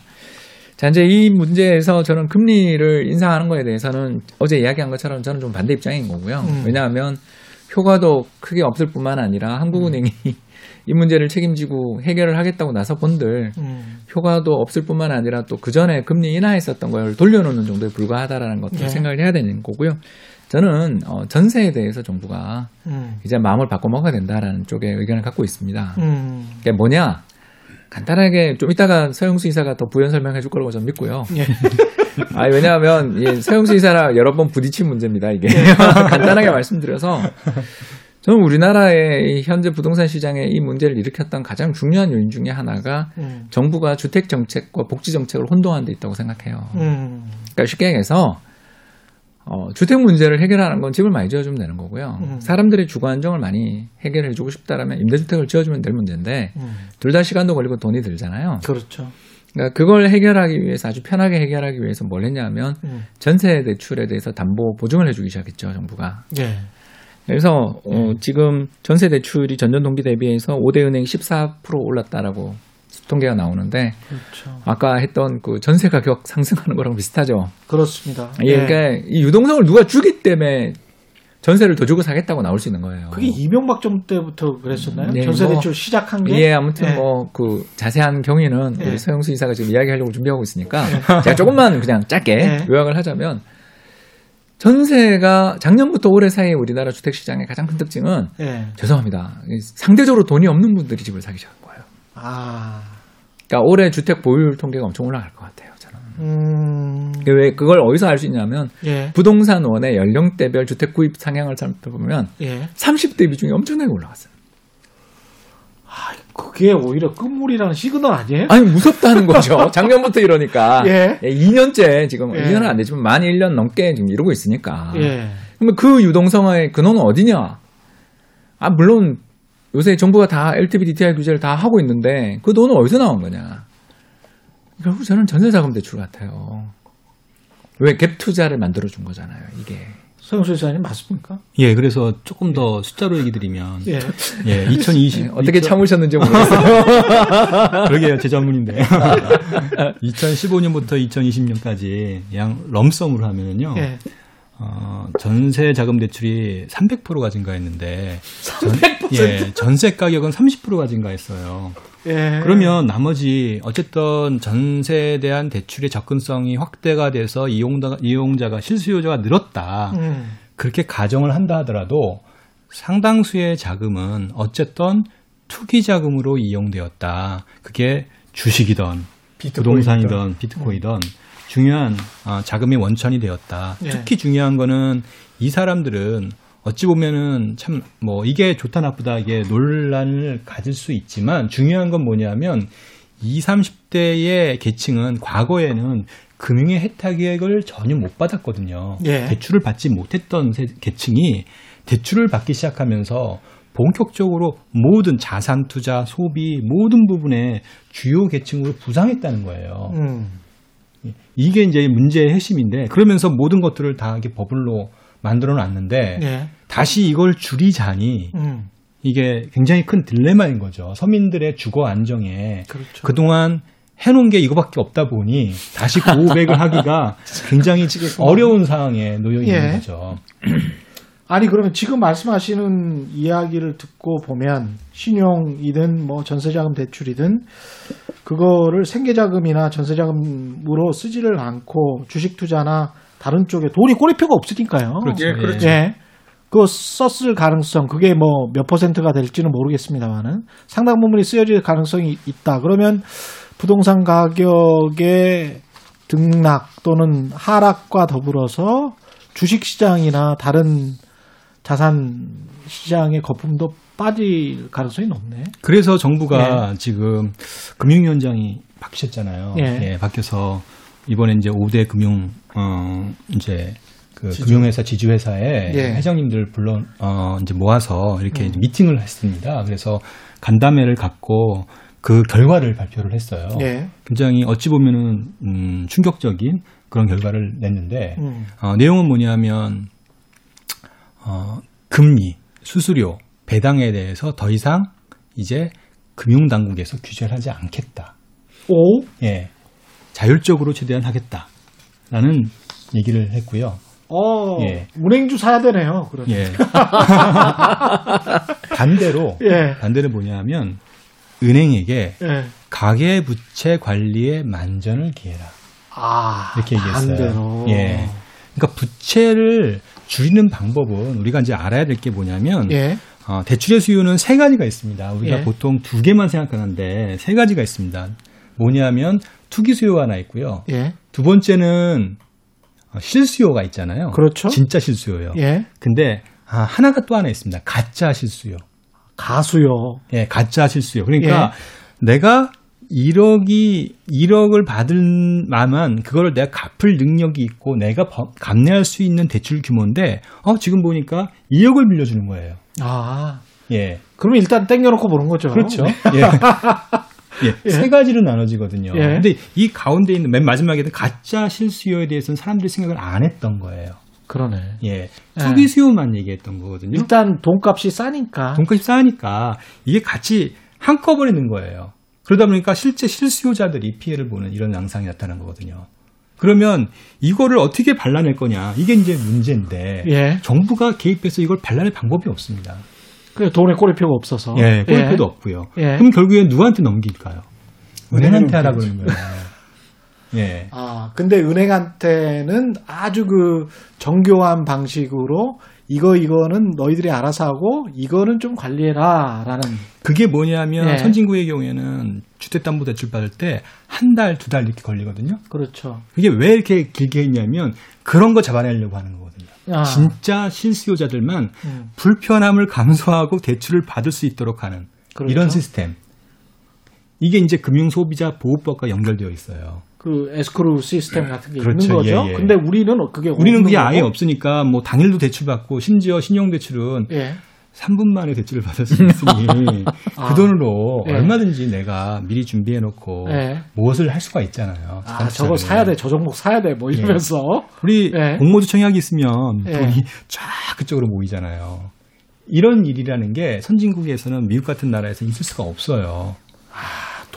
자, 이제 이 문제에서 저는 금리를 인상하는 거에 대해서는 어제 이야기한 것처럼 저는 좀 반대 입장인 거고요. 음. 왜냐하면 효과도 크게 없을 뿐만 아니라 한국은행이 이 문제를 책임지고 해결을 하겠다고 나서 본들 음, 효과도 없을 뿐만 아니라 또 그 전에 금리 인하했었던 걸 돌려놓는 정도에 불과하다라는 것도 네. 생각을 해야 되는 거고요. 저는 어, 전세에 대해서 정부가 음, 이제 마음을 바꿔 먹어야 된다라는 쪽에 의견을 갖고 있습니다. 음, 그게 뭐냐? 간단하게 좀 이따가 서영수 이사가 더 부연 설명해 줄 거라고 저는 믿고요. 예. 아, 왜냐하면 이 서영수 이사랑 여러 번 부딪힌 문제입니다. 이게 네. 간단하게 말씀드려서 저는 우리나라의 이 현재 부동산 시장에 이 문제를 일으켰던 가장 중요한 요인 중에 하나가 음, 정부가 주택 정책과 복지 정책을 혼동한 데 있다고 생각해요. 음, 그러니까 쉽게 얘기해서 어, 주택 문제를 해결하는 건 집을 많이 지어주면 되는 거고요. 음. 사람들의 주거 안정을 많이 해결해주고 싶다라면 임대주택을 지어주면 될 문제인데 음, 둘다 시간도 걸리고 돈이 들잖아요. 그렇죠. 그러니까 그걸 해결하기 위해서 아주 편하게 해결하기 위해서 뭘 했냐면 음, 전세 대출에 대해서 담보 보증을 해주기 시작했죠 정부가. 예. 그래서 어, 지금 전세 대출이 전년 동기 대비해서 5대 은행 14% 올랐다라고 통계가 나오는데 그렇죠. 아까 했던 그 전세 가격 상승하는 거랑 비슷하죠. 그렇습니다. 예, 그러니까 이 유동성을 누가 주기 때문에 전세를 더 주고 사겠다고 나올 수 있는 거예요. 그게 이명박 정부 때부터 그랬었나요? 네, 전세 뭐, 대출 시작한 게? 예, 아무튼 예. 뭐그 자세한 경위는 예. 우리 서영수 이사가 지금 이야기하려고 준비하고 있으니까 제가 조금만 그냥 짧게 예. 요약을 하자면 전세가 작년부터 올해 사이에 우리나라 주택 시장의 가장 큰 특징은 예. 죄송합니다. 상대적으로 돈이 없는 분들이 집을 사기 거예요. 아, 그러니까 올해 주택 보유율 통계가 엄청 올라갈 것 같아요. 저는. 음, 왜 그걸 어디서 알 수 있냐면 예, 부동산원의 연령대별 주택 구입 상향을 살펴보면 예. 30대 비중이 엄청나게 올라갔어요. 그게 오히려 끝물이라는 시그널 아니에요? 아니 무섭다는 거죠. 작년부터 이러니까 예. 2년째 지금 예. 2년은 안 되지만 만 1년 넘게 지금 이러고 있으니까. 예. 그러면 그 유동성의 근원은 어디냐? 아 물론 요새 정부가 다 LTV DTI 규제를 다 하고 있는데 그 돈은 어디서 나온 거냐? 결국 저는 전세자금 대출 같아요. 왜 갭 투자를 만들어 준 거잖아요. 이게. 서영수 이사님 맞습니까? 예, 그래서 조금 더 숫자로 얘기 드리면 예. 예, 2020 어떻게 참으셨는지 모르겠어요. 그러게요, 제 전문인데. 2015년부터 2020년까지 양 럼썸으로 하면은요. 예. 어, 전세 자금 대출이 300%가 증가했는데 300%? 예, 전세 가격은 30%가 증가했어요. 예. 그러면 나머지 어쨌든 전세에 대한 대출의 접근성이 확대가 돼서 이용자, 이용자가 실수요자가 늘었다. 음, 그렇게 가정을 한다 하더라도 상당수의 자금은 어쨌든 투기 자금으로 이용되었다. 그게 주식이든 부동산이든 비트코인이든 중요한 어, 자금의 원천이 되었다. 예. 특히 중요한 거는 이 사람들은 어찌 보면은 참 뭐 이게 좋다 나쁘다 이게 논란을 가질 수 있지만 중요한 건 뭐냐면 20, 30대의 계층은 과거에는 금융의 혜택을 전혀 못 받았거든요. 예. 대출을 받지 못했던 세- 계층이 대출을 받기 시작하면서 본격적으로 모든 자산 투자, 소비 모든 부분에 주요 계층으로 부상했다는 거예요. 음, 이게 이제 문제의 핵심인데 그러면서 모든 것들을 다 이렇게 버블로 만들어 놨는데 예. 다시 이걸 줄이자니 음, 이게 굉장히 큰 딜레마인 거죠. 서민들의 주거 안정에 그렇죠. 그동안 해놓은 게 이거밖에 없다 보니 다시 고백을 하기가 굉장히 어려운 상황에 놓여 있는 예. 거죠. 아니 그러면 지금 말씀하시는 이야기를 듣고 보면 신용이든 뭐 전세자금 대출이든 그거를 생계자금이나 전세자금으로 쓰지를 않고 주식 투자나 다른 쪽에 돈이 꼬리표가 없으니까요. 그렇죠. 예, 그렇죠. 예. 그거 썼을 가능성 그게 뭐 몇 퍼센트가 될지는 모르겠습니다만은 상당 부분이 쓰여질 가능성이 있다. 그러면 부동산 가격의 등락 또는 하락과 더불어서 주식 시장이나 다른 자산 시장의 거품도 빠질 가능성이 높네. 그래서 정부가 지금 금융위원장이 바뀌셨잖아요. 예. 바뀌어서 이번에 이제 5대 금융 어 이제 그 금융회사 지주회사에 예. 회장님들 불러 어 이제 모아서 이렇게 음. 미팅을 했습니다. 그래서 간담회를 갖고 그 결과를 발표를 했어요. 예. 굉장히 어찌 보면은 음, 충격적인 그런 결과를 냈는데 음. 어, 내용은 뭐냐면 어, 금리, 수수료, 배당에 대해서 더 이상 이제 금융당국에서 규제를 하지 않겠다. 오? 예, 자율적으로 최대한 하겠다라는 얘기를 했고요. 어, 예. 은행주 사야 되네요. 그러면. 예. 반대로 예. 반대로 뭐냐면 은행에게 예. 가계 부채 관리에 만전을 기해라. 아, 이렇게 얘기했어요. 반대로. 예. 그러니까 부채를 줄이는 방법은 우리가 이제 알아야 될 게 뭐냐면 예. 어, 대출의 수요는 세 가지가 있습니다. 우리가 예. 보통 두 개만 생각하는데 세 가지가 있습니다. 뭐냐면 투기 수요가 하나 있고요. 예. 두 번째는 어, 실수요가 있잖아요. 그렇죠. 진짜 실수요요. 예. 근데 아, 하나가 또 하나 있습니다. 가짜 실수요. 가수요. 예, 가짜 실수요. 그러니까 내가 1억이 1억을 받을 만한 그거를 내가 갚을 능력이 있고 내가 버- 감내할 수 있는 대출 규모인데 어 지금 보니까 2억을 빌려주는 거예요. 아. 예. 그러면 일단 땡겨놓고 보는 거죠. 그렇죠. 네. 예. 예, 세 가지로 나눠지거든요. 예. 근데 이 가운데 있는 맨 마지막에는 가짜 실수요에 대해서는 사람들이 생각을 안 했던 거예요. 그러네. 예. 투기 수요만 얘기했던 거거든요. 일단 돈값이 싸니까. 돈값이 싸니까 이게 같이 한꺼번에 는 거예요. 그러다 보니까 실제 실수요자들이 피해를 보는 이런 양상이 나타난 거거든요. 그러면 이거를 어떻게 발라낼 거냐 이게 이제 문제인데 예. 정부가 개입해서 이걸 발라낼 방법이 없습니다. 그 돈에 꼬리표가 없어서. 예, 꼬리표도 없고요. 예. 그럼 결국엔 누구한테 넘길까요? 은행한테 하라. 그러는 거예요. 예. 아, 근데 은행한테는 아주 그 정교한 방식으로 이거 이거는 너희들이 알아서 하고 이거는 좀 관리해라라는 그게 뭐냐면 예. 선진국의 경우에는 주택담보대출 받을 때 한 달, 두달 이렇게 걸리거든요. 그렇죠. 그게 왜 이렇게 길게 했냐면 그런 거 잡아내려고 하는 거거든요. 아. 진짜 실수요자들만 음. 불편함을 감수하고 대출을 받을 수 있도록 하는 그렇죠. 이런 시스템. 이게 이제 금융소비자 보호법과 연결되어 있어요. 그 에스크루 시스템 같은 게 그렇죠. 있는 거죠. 예, 예. 근데 우리는 그게 우리는 그게 아예 거고. 없으니까 뭐 당일도 대출 받고 심지어 신용 대출은 예. 3분 만에 대출을 받을 수 있으니 아. 그 돈으로 예. 얼마든지 내가 미리 준비해 놓고 예. 무엇을 할 수가 있잖아요. 아, 저거 사야 돼. 저 종목 사야 돼. 뭐 이러면서. 우리 예. 공모주 청약이 있으면 예. 돈이 쫙 그쪽으로 모이잖아요. 이런 일이라는 게 선진국에서는 미국 같은 나라에서 있을 수가 없어요.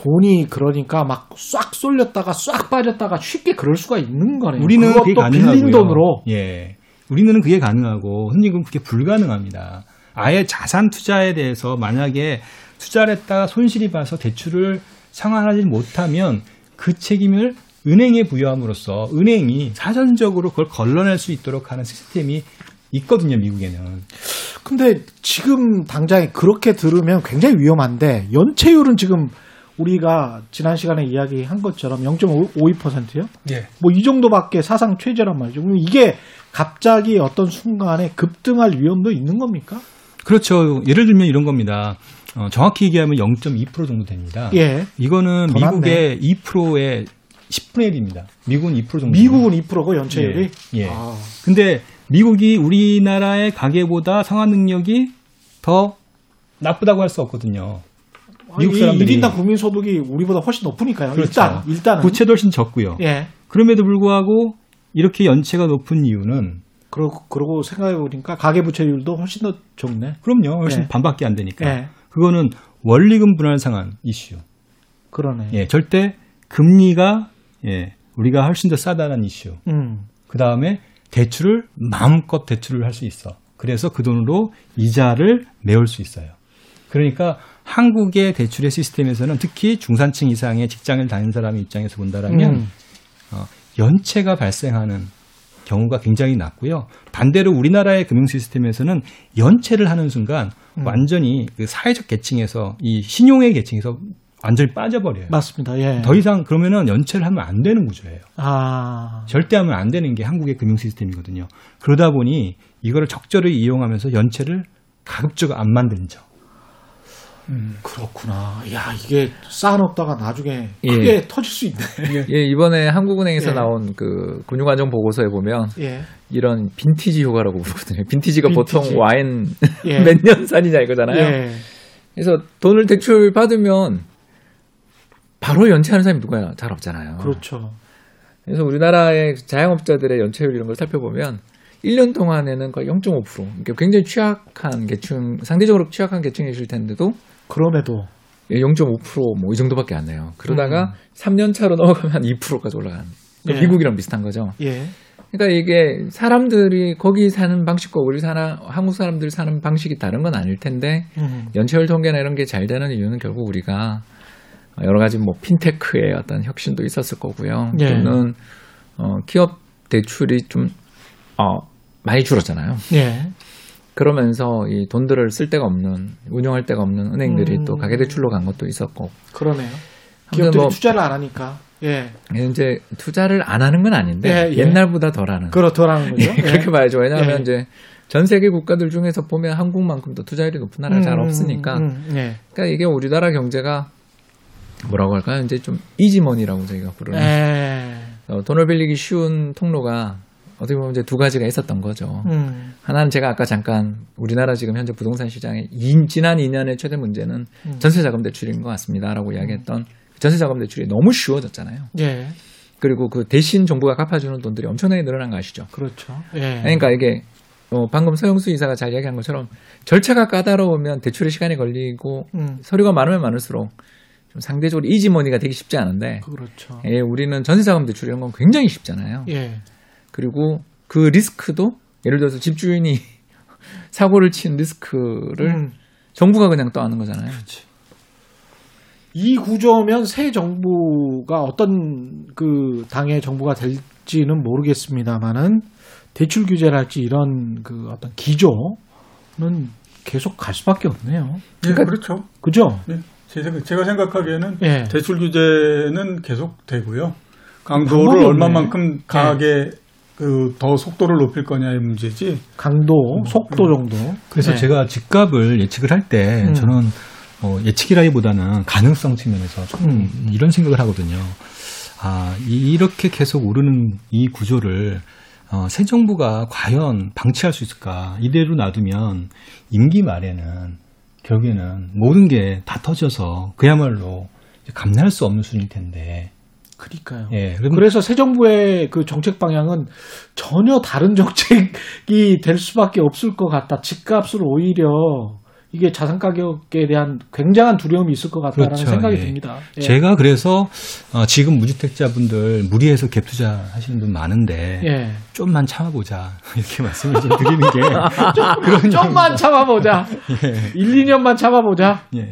돈이 그러니까 막 싹 쏠렸다가 싹 빠졌다가 쉽게 그럴 수가 있는 거네요. 우리는 그게 가능하고요. 빌린 돈으로. 예. 우리는 그게 가능하고 선진국은 그게 불가능합니다. 아예 자산 투자에 대해서 만약에 투자를 했다가 손실이 봐서 대출을 상환하지 못하면 그 책임을 은행에 부여함으로써 은행이 사전적으로 그걸 걸러낼 수 있도록 하는 시스템이 있거든요, 미국에는. 근데 지금 당장에 그렇게 들으면 굉장히 위험한데 연체율은 지금 우리가 지난 시간에 이야기한 것처럼 0.52%요? 예. 뭐 이 정도밖에 사상 최저란 말이죠. 그럼 이게 갑자기 어떤 순간에 급등할 위험도 있는 겁니까? 그렇죠. 예를 들면 이런 겁니다. 어, 정확히 얘기하면 0.2% 정도 됩니다. 예. 이거는 더 미국의 2%의 10분의 1입니다. 미국은 2% 정도. 미국은 2%고 연체율이. 예. 예. 아, 근데 미국이 우리나라의 가계보다 상환 능력이 더 나쁘다고 할 수 없거든요. 미국 이 사람들이 1인당 국민 소득이 우리보다 훨씬 높으니까요. 그렇죠. 일단 일단은 부채도 훨씬 적고요. 예. 그럼에도 불구하고 이렇게 연체가 높은 이유는 그러고 그러고 생각해 보니까 가계 부채율도 훨씬 더 적네. 그럼요. 훨씬 예. 반밖에 안 되니까. 예. 그거는 원리금 분할 상환 이슈. 그러네. 예, 절대 금리가 예, 우리가 훨씬 더 싸다는 이슈. 음. 그 다음에 대출을 마음껏 대출을 할 수 있어. 그래서 그 돈으로 이자를 메울 수 있어요. 그러니까 한국의 대출의 시스템에서는 특히 중산층 이상의 직장을 다니는 사람의 입장에서 본다라면 음. 어, 연체가 발생하는 경우가 굉장히 낮고요. 반대로 우리나라의 금융 시스템에서는 연체를 하는 순간 음. 완전히 그 사회적 계층에서 이 신용의 계층에서 완전히 빠져버려요. 맞습니다. 예. 더 이상 그러면은 연체를 하면 안 되는 구조예요. 아. 절대 하면 안 되는 게 한국의 금융 시스템이거든요. 그러다 보니 이거를 적절히 이용하면서 연체를 가급적 안 만들 죠. 그렇구나. 야, 이게 쌓아놓다가 나중에 예. 크게 터질 수 있네. 예, 이번에 한국은행에서 예. 나온 그 금융안정 보고서에 보면 예. 이런 빈티지 효과라고 부르거든요. 빈티지가 빈티지. 보통 와인 예. 몇년 산이냐 이거잖아요. 예. 그래서 돈을 대출 받으면 바로 연체하는 사람이 누구야? 잘 없잖아요. 그렇죠. 그래서 우리나라의 자영업자들의 연체율 이런 걸 살펴보면 1년 동안에는 거의 0.5%. 그러니까 굉장히 취약한 계층, 상대적으로 취약한 계층이실 텐데도 그럼에도 0.5%뭐 이 정도밖에 안 내요. 그러다가 3년 차로 넘어가면 한 2%까지 올라가는. 그 예. 미국이랑 비슷한 거죠. 예. 그러니까 이게 사람들이 거기 사는 방식과 우리 사나 한국 사람들 사는 방식이 다른 건 아닐 텐데 음. 연체율 통계나 이런 게 잘 되는 이유는 결국 우리가 여러 가지 뭐 핀테크의 어떤 혁신도 있었을 거고요. 예. 또는 어, 기업 대출이 좀 어, 많이 줄었잖아요. 예. 그러면서 이 돈들을 쓸 데가 없는 운용할 데가 없는 은행들이 음. 또 가계 대출로 간 것도 있었고 그러네요. 기업들이 뭐 투자를 안 하니까. 예. 이제 투자를 안 하는 건 아닌데 예, 예. 옛날보다 덜하는 그렇더라는 거죠. 예, 그렇게 봐야죠. 왜냐하면 예. 이제 전 세계 국가들 중에서 보면 한국만큼도 투자율이 높은 나라가 잘 음, 없으니까 음, 예. 그러니까 이게 우리나라 경제가 뭐라고 할까요? 이제 좀 이지머니라고 저희가 부르는 예. 어, 돈을 빌리기 쉬운 통로가 어떻게 보면 이제 두 가지가 있었던 거죠. 음. 하나는 제가 아까 잠깐 우리나라 지금 현재 부동산 시장의 이- 지난 2년의 최대 문제는 음. 전세자금 대출인 것 같습니다라고 이야기했던 전세자금 대출이 너무 쉬워졌잖아요. 예. 그리고 그 대신 정부가 갚아주는 돈들이 엄청나게 늘어난 거 아시죠? 그렇죠. 예. 그러니까 이게 어, 방금 서영수 이사가 잘 이야기한 것처럼 절차가 까다로우면 대출에 시간이 걸리고 음. 서류가 많으면 많을수록 좀 상대적으로 이지머니가 되기 쉽지 않은데 그렇죠. 예, 우리는 전세자금 대출 이런 건 굉장히 쉽잖아요. 예. 그리고 그 리스크도 예를 들어서 집주인이 사고를 친 리스크를 음. 정부가 그냥 떠안는 거잖아요. 이 구조면 새 정부가 어떤 그 당의 정부가 될지는 모르겠습니다만은 대출 규제를 할지 이런 그 어떤 기조는 계속 갈 수밖에 없네요. 예, 그렇죠. 그죠? 네. 제가, 생각하기에는 예. 대출 규제는 계속 되고요. 강도를. 얼마만큼 강하게 그 더 속도를 높일 거냐의 문제지. 강도, 속도 정도. 그래서 네. 제가 집값을 예측을 할때 음. 저는 어, 예측이라기보다는 가능성 측면에서 조금 음. 이런 생각을 하거든요. 아, 이- 이렇게 계속 오르는 이 구조를 어, 새 정부가 과연 방치할 수 있을까? 이대로 놔두면 임기 말에는 결국에는 모든 게 다 터져서 그야말로 감내할 수 없는 수준일 텐데. 그러니까요. 예. 그럼 그래서 새 정부의 그 정책 방향은 전혀 다른 정책이 될 수밖에 없을 것 같다. 집값을 오히려 이게 자산 가격에 대한 굉장한 두려움이 있을 것 같다라는 그렇죠. 생각이 예. 듭니다. 예. 제가 그래서 어, 지금 무주택자분들 무리해서 갭 투자 하시는 분 많은데 예. 좀만 참아보자 이렇게 말씀을 좀 드리는 게 그런 좀만 참아보자. 예. 1, 2년만 참아보자. 예.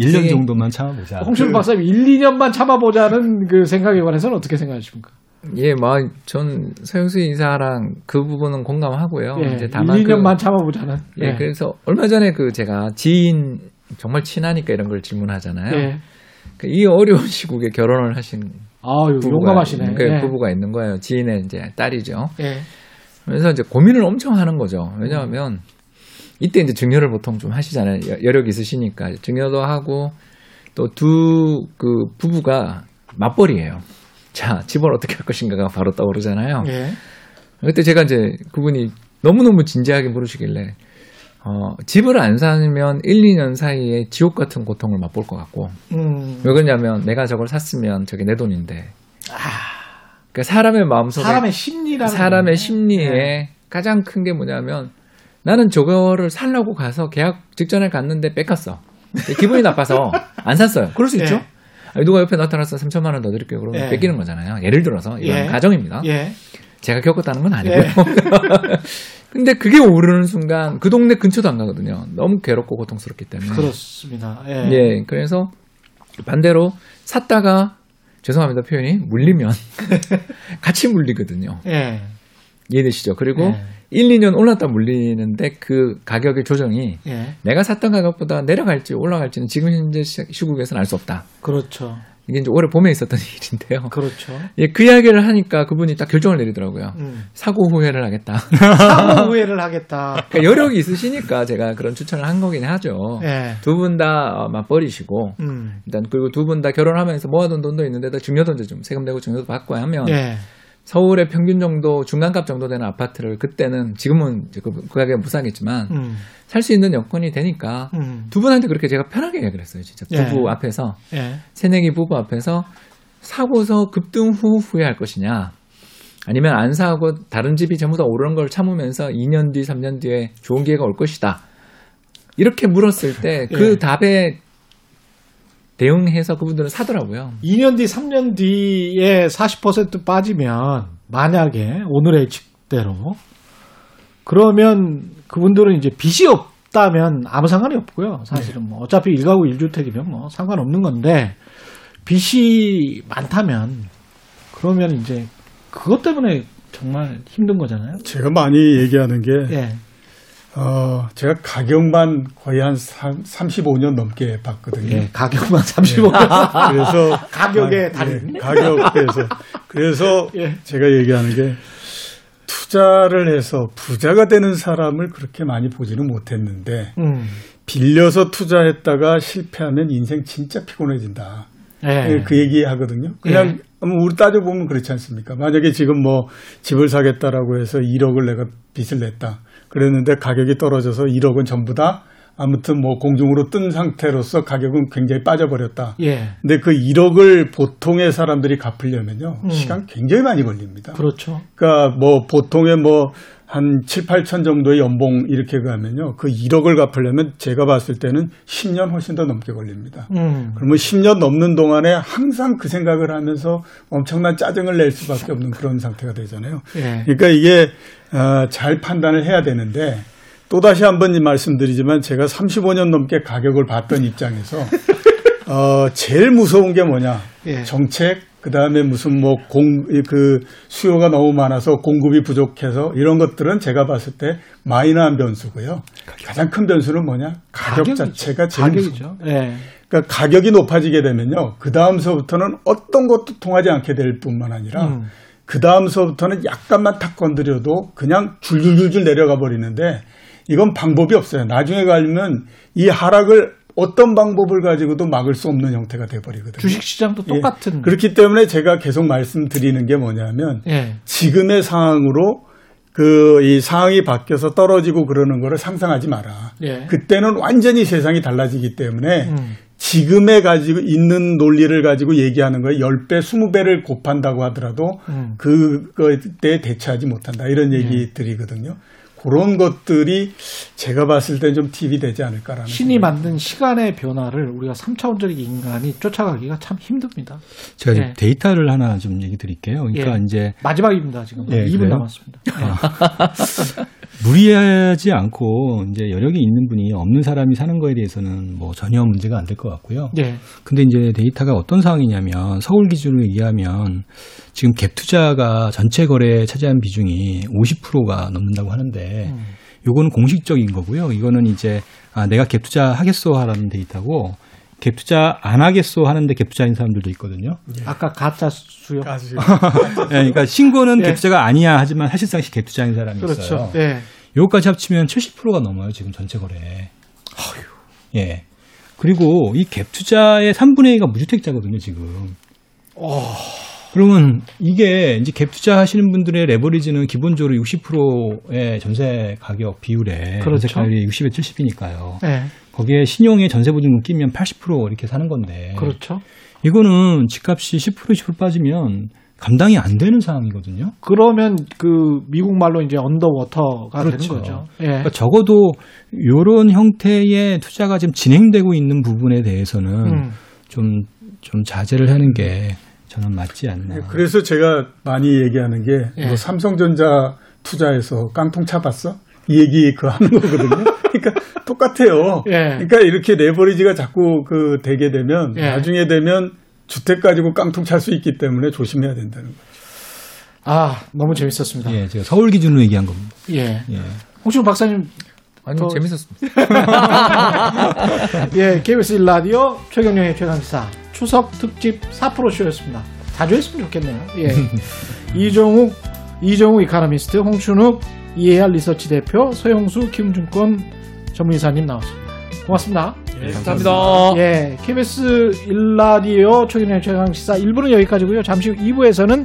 예. 1년 정도만 참아보자. 홍준 박사님 1, 2년만 참아보자는 그 생각에 관해서는 어떻게 생각하십니까? 예, 뭐, 전 서영수 이사랑 그 부분은 공감하고요. 예. 이제 1, 다만 2년만 그, 참아보자는. 예, 그래서 얼마 전에 그 제가 지인 정말 친하니까 이런 걸 질문하잖아요. 예. 그이 어려운 시국에 결혼을 하신 아유, 부부가, 용감하시네. 그 예. 부부가 있는 거예요. 지인의 이제 딸이죠. 예. 그래서 이제 고민을 엄청 하는 거죠. 왜냐하면 이때 이제 증여를 보통 좀 하시잖아요. 여- 여력 있으시니까 증여도 하고 또 두 그 부부가 맞벌이에요. 자, 집을 어떻게 할 것인가가 바로 떠오르잖아요. 예. 그때 제가 이제 그분이 너무너무 진지하게 물으시길래 어, 집을 안 사면 1, 2년 사이에 지옥 같은 고통을 맛볼 것 같고 음. 왜 그러냐면 내가 저걸 샀으면 저게 내 돈인데 그러니까 사람의 마음속에 사람의 심리라는 사람의. 심리에 예. 가장 큰 게 뭐냐면 나는 저거를 살라고 가서 계약 직전에 갔는데 뺏겼어. 기분이 나빠서 안 샀어요. 그럴 수 예. 있죠. 누가 옆에 나타나서 3천만 원 더 드릴게요. 그러면 예. 뺏기는 거잖아요. 예를 들어서 이런 예. 가정입니다. 예. 제가 겪었다는 건 아니고요. 예. 근데 그게 오르는 순간 그 동네 근처도 안 가거든요. 너무 괴롭고 고통스럽기 때문에. 그렇습니다. 예. 예, 그래서 반대로 샀다가 죄송합니다 표현이 물리면 같이 물리거든요. 예. 이해되시죠? 그리고 예. 1, 2년 올랐다 물리는데 그 가격의 조정이 예. 내가 샀던 가격보다 내려갈지 올라갈지는 지금 현재 시- 시국에서는 알 수 없다. 그렇죠. 이게 이제 올해 봄에 있었던 일인데요. 그렇죠. 예, 그 이야기를 하니까 그분이 딱 결정을 내리더라고요. 음. 사고 후회를 하겠다. 사고 후회를 하겠다. 그러니까 여력이 있으시니까 제가 그런 추천을 한 거긴 하죠. 예. 두분 다 맞벌이시고 음. 일단 그리고 두 분 다 결혼하면서 모아둔 돈도 있는데 다 증여돈도 좀 세금 내고 증여도 받고 하면 예. 서울의 평균 정도 중간값 정도 되는 아파트를 그때는 지금은 이제 그, 그 가격은 못 사겠지만 음. 살수 있는 여건이 되니까 음. 두 분한테 그렇게 제가 편하게 이야기를 했어요. 진짜 예. 부부 앞에서 예. 새내기 부부 앞에서 사고서 급등 후 후회할 것이냐 아니면 안 사고 다른 집이 전부 다 오르는 걸 참으면서 2년 뒤 3년 뒤에 좋은 기회가 올 것이다. 이렇게 물었을 때그 예. 답에 대응해서 그분들은 사더라고요. 2년 뒤, 3년 뒤에 40% 빠지면 만약에 오늘의 직대로 그러면 그분들은 이제 빚이 없다면 아무 상관이 없고요. 사실은 뭐 어차피 1가구 1주택이면 뭐 상관없는 건데 빚이 많다면 그러면 이제 그것 때문에 정말 힘든 거잖아요. 제가 많이 얘기하는 게 예. 어, 제가 가격만 거의 한 35년 넘게 봤거든요. 예, 가격만 35년. 그래서 가격의 아, 달인. 예, 가격에서 그래서 예. 제가 얘기하는 게 투자를 해서 부자가 되는 사람을 그렇게 많이 보지는 못했는데 음. 빌려서 투자했다가 실패하면 인생 진짜 피곤해진다. 예. 그 얘기 하거든요. 그냥 한번 우리 따져보면 그렇지 않습니까? 만약에 지금 뭐 집을 사겠다라고 해서 1억을 내가 빚을 냈다. 그랬는데 가격이 떨어져서 1억은 전부 다 아무튼 뭐 공중으로 뜬 상태로서 가격은 굉장히 빠져버렸다. 예. 근데 그 1억을 보통의 사람들이 갚으려면요. 음. 시간 굉장히 많이 걸립니다. 그렇죠. 그러니까 뭐 보통의 뭐 한 7, 8천 정도의 연봉 이렇게 가면요. 그 1억을 갚으려면 제가 봤을 때는 10년 훨씬 더 넘게 걸립니다. 음. 그러면 10년 넘는 동안에 항상 그 생각을 하면서 엄청난 짜증을 낼 수밖에 없는 그런 상태가 되잖아요. 예. 그러니까 이게 어, 잘 판단을 해야 되는데 또 다시 한 번 말씀드리지만 제가 35년 넘게 가격을 봤던 입장에서 어, 제일 무서운 게 뭐냐? 예. 정책 그 다음에 무슨 뭐 공 그 수요가 너무 많아서 공급이 부족해서 이런 것들은 제가 봤을 때 마이너한 변수고요. 가장 큰 변수는 뭐냐? 가격 가격이죠. 자체가 제일 무서워요. 가격이죠. 예. 그러니까 가격이 높아지게 되면요. 그 다음서부터는 어떤 것도 통하지 않게 될 뿐만 아니라 음. 그 다음서부터는 약간만 탁 건드려도 그냥 줄줄줄줄 내려가 버리는데 이건 방법이 없어요. 나중에 가면 이 하락을 어떤 방법을 가지고도 막을 수 없는 형태가 돼버리거든요. 주식 시장도 예. 똑같은. 그렇기 때문에 제가 계속 말씀드리는 게 뭐냐면 예. 지금의 상황으로 그 이 상황이 바뀌어서 떨어지고 그러는 거를 상상하지 마라. 예. 그때는 완전히 세상이 달라지기 때문에 음. 지금에 가지고 있는 논리를 가지고 얘기하는 거에 10배, 20배를 곱한다고 하더라도 음. 그거에 대처하지 못한다. 이런 얘기 드리거든요. 그런 것들이 제가 봤을 때 좀 팁이 되지 않을까라는 신이 생각이 만든 시간의 변화를 우리가 3차원적인 인간이 쫓아가기가 참 힘듭니다. 제가 예. 데이터를 하나 좀 얘기 드릴게요. 그러니까 예. 이제 마지막입니다, 지금. 예, 2분 그래요? 남았습니다. 무리하지 않고 이제 여력이 있는 분이 없는 사람이 사는 거에 대해서는 뭐 전혀 문제가 안 될 것 같고요. 예. 근데 이제 데이터가 어떤 상황이냐면 서울 기준으로 얘기하면 지금 갭 투자가 전체 거래에 차지한 비중이 50%가 넘는다고 하는데 음. 요거는 공식적인 거고요. 이거는 이제 아 내가 갭 투자 하겠소 하라는 데이터고 갭 투자 안 하겠소 하는데 갭 투자인 사람들도 있거든요. 아까 가짜 수요. 예, 그러니까 신고는 예. 갭 투자가 아니야 하지만 사실상 갭 투자인 사람이 그렇죠. 있어요. 예. 요거까지 합치면 70%가 넘어요, 지금 전체 거래에. 예. 그리고 이 갭 투자의 3분의 2가 무주택자거든요, 지금. 그러면 이게 이제 갭 투자 하시는 분들의 레버리지는 기본적으로 60%의 전세 가격 비율에 그렇죠. 전세 가율이 60에 70이니까요. 예. 거기에 신용에 전세 보증금 끼면 80% 이렇게 사는 건데. 그렇죠. 이거는 집값이 10% 20% 빠지면 감당이 안 되는 상황이거든요. 그러면 그 미국 말로 이제 언더워터가 그렇죠. 되는 거죠. 예. 그러니까 적어도 이런 형태의 투자가 지금 진행되고 있는 부분에 대해서는 음. 좀, 좀 자제를 하는 게 저는 맞지 않나. 그래서 제가 많이 얘기하는 게 예. 뭐 삼성전자 투자해서 깡통 차봤어? 이 얘기 그 하는 거거든요. 똑같아요. 예. 그러니까 이렇게 레버리지가 자꾸 그 되게 되면 예. 나중에 되면 주택 가지고 깡통 찰 수 있기 때문에 조심해야 된다는 거예요. 아, 너무 재밌었습니다. 예. 예, 제가 서울 기준으로 얘기한 겁니다. 예. 홍춘 박사님, 아니 더- 재밌었습니다. 예, KBS 1라디오 최경영의 최강시사 추석 특집 4프로 쇼였습니다. 자주 했으면 좋겠네요. 예. 이종욱, 이종욱 이카노미스트, 홍춘욱, 이해알 리서치 대표, 서영수, 김준권 전문의사님 나왔습니다. 고맙습니다. 감사합니다. 예, KBS 1라디오 최경영의 최강시사 1부는 여기까지고요. 잠시 후 2부에서는